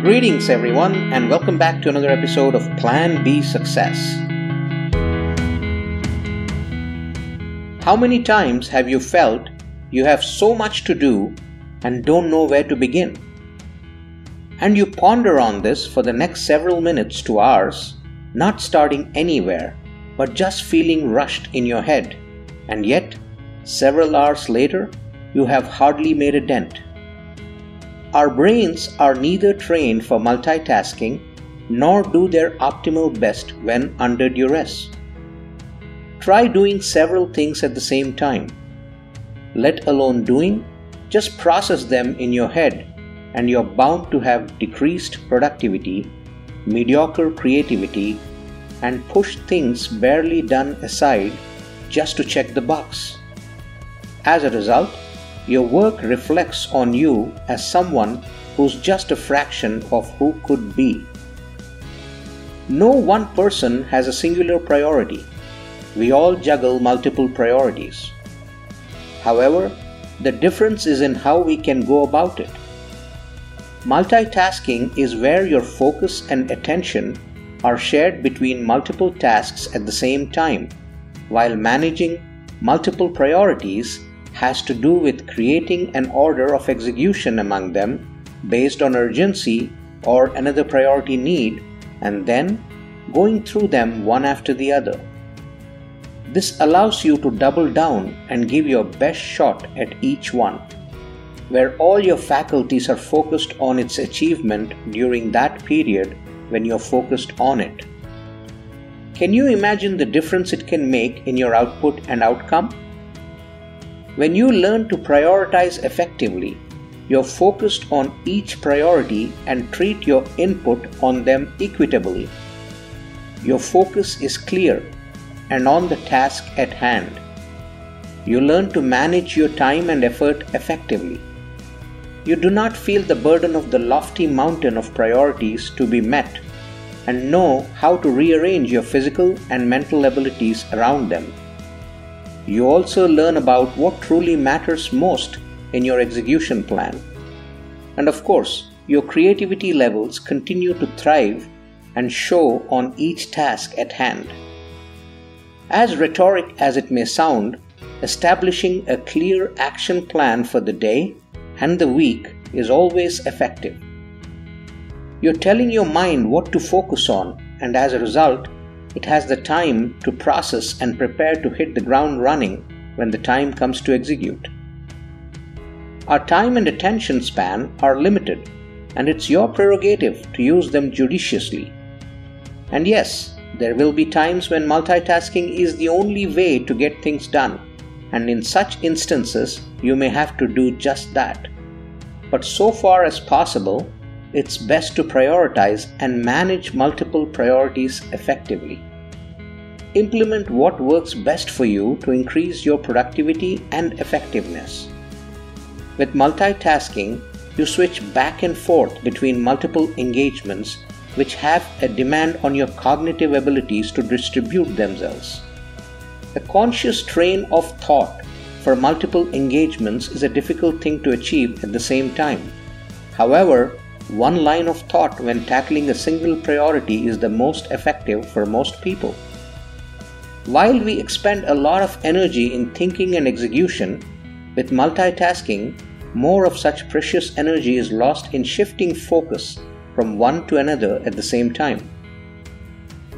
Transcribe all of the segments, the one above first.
Greetings, everyone, and welcome back to another episode of Plan B Success. How many times have you felt you have so much to do and don't know where to begin? And you ponder on this for the next several minutes to hours, not starting anywhere, but just feeling rushed in your head, and yet, several hours later, you have hardly made a dent. Our brains are neither trained for multitasking nor do their optimal best when under duress. Try doing several things at the same time. Let alone doing, just process them in your head, and you're bound to have decreased productivity, mediocre creativity, and push things barely done aside just to check the box. As a result, your work reflects on you as someone who's just a fraction of who could be. No one person has a singular priority. We all juggle multiple priorities. However, the difference is in how we can go about it. Multitasking is where your focus and attention are shared between multiple tasks at the same time, while managing multiple priorities has to do with creating an order of execution among them based on urgency or another priority need and then going through them one after the other. This allows you to double down and give your best shot at each one, where all your faculties are focused on its achievement during that period when you're focused on it. Can you imagine the difference it can make in your output and outcome? When you learn to prioritize effectively, you're focused on each priority and treat your input on them equitably. Your focus is clear and on the task at hand. You learn to manage your time and effort effectively. You do not feel the burden of the lofty mountain of priorities to be met and know how to rearrange your physical and mental abilities around them. You also learn about what truly matters most in your execution plan. And of course, your creativity levels continue to thrive and show on each task at hand. As rhetoric as it may sound, establishing a clear action plan for the day and the week is always effective. You're telling your mind what to focus on, and as a result, it has the time to process and prepare to hit the ground running when the time comes to execute. Our time and attention span are limited, and it's your prerogative to use them judiciously. And yes, there will be times when multitasking is the only way to get things done, and in such instances, you may have to do just that. But so far as possible, it's best to prioritize and manage multiple priorities effectively. Implement what works best for you to increase your productivity and effectiveness. With multitasking, you switch back and forth between multiple engagements which have a demand on your cognitive abilities to distribute themselves. A conscious train of thought for multiple engagements is a difficult thing to achieve at the same time. However, one line of thought when tackling a single priority is the most effective for most people. While we expend a lot of energy in thinking and execution, with multitasking, more of such precious energy is lost in shifting focus from one to another at the same time.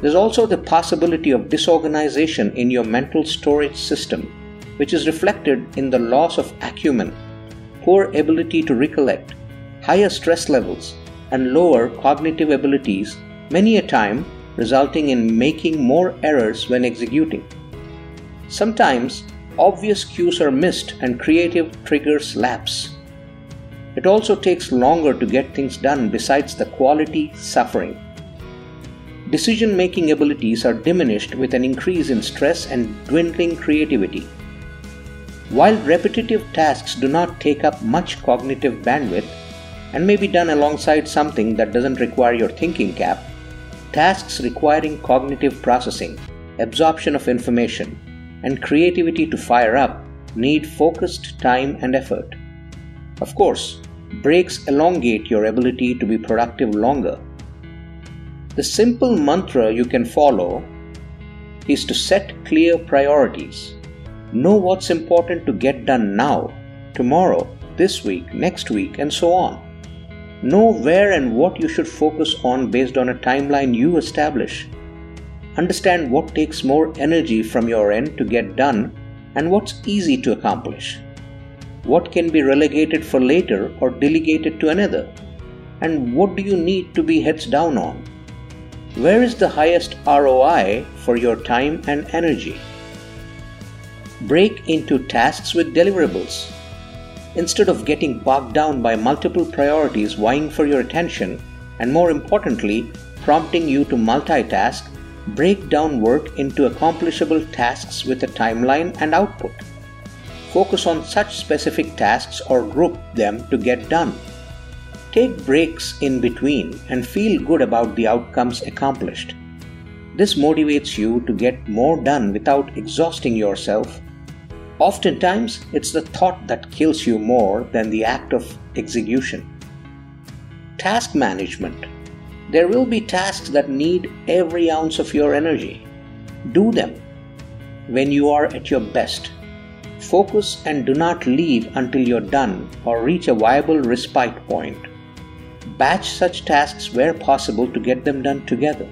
There's also the possibility of disorganization in your mental storage system, which is reflected in the loss of acumen, poor ability to recollect, higher stress levels, and lower cognitive abilities, many a time resulting in making more errors when executing. Sometimes, obvious cues are missed and creative triggers lapse. It also takes longer to get things done besides the quality suffering. Decision making abilities are diminished with an increase in stress and dwindling creativity. While repetitive tasks do not take up much cognitive bandwidth, and may be done alongside something that doesn't require your thinking cap, tasks requiring cognitive processing, absorption of information, and creativity to fire up need focused time and effort. Of course, breaks elongate your ability to be productive longer. The simple mantra you can follow is to set clear priorities. Know what's important to get done now, tomorrow, this week, next week, and so on. Know where and what you should focus on based on a timeline you establish. Understand what takes more energy from your end to get done and what's easy to accomplish. What can be relegated for later or delegated to another? And what do you need to be heads down on? Where is the highest ROI for your time and energy? Break into tasks with deliverables. Instead of getting bogged down by multiple priorities vying for your attention, and more importantly, prompting you to multitask, break down work into accomplishable tasks with a timeline and output. Focus on such specific tasks or group them to get done. Take breaks in between and feel good about the outcomes accomplished. This motivates you to get more done without exhausting yourself Oftentimes, it's the thought that kills you more than the act of execution. Task management. There will be tasks that need every ounce of your energy. Do them when you are at your best. Focus and do not leave until you're done or reach a viable respite point. Batch such tasks where possible to get them done together.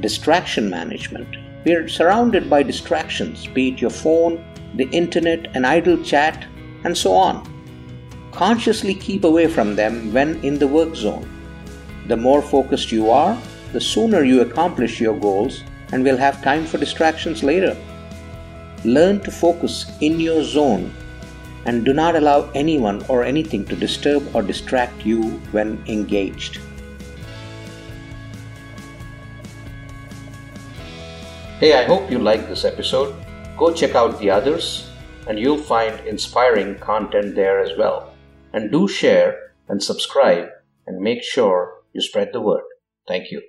Distraction management. We are surrounded by distractions, be it your phone, the internet, an idle chat, and so on. Consciously keep away from them when in the work zone. The more focused you are, the sooner you accomplish your goals and will have time for distractions later. Learn to focus in your zone and do not allow anyone or anything to disturb or distract you when engaged. Hey, I hope you liked this episode. Go check out the others, and you'll find inspiring content there as well. And do share and subscribe and make sure you spread the word. Thank you.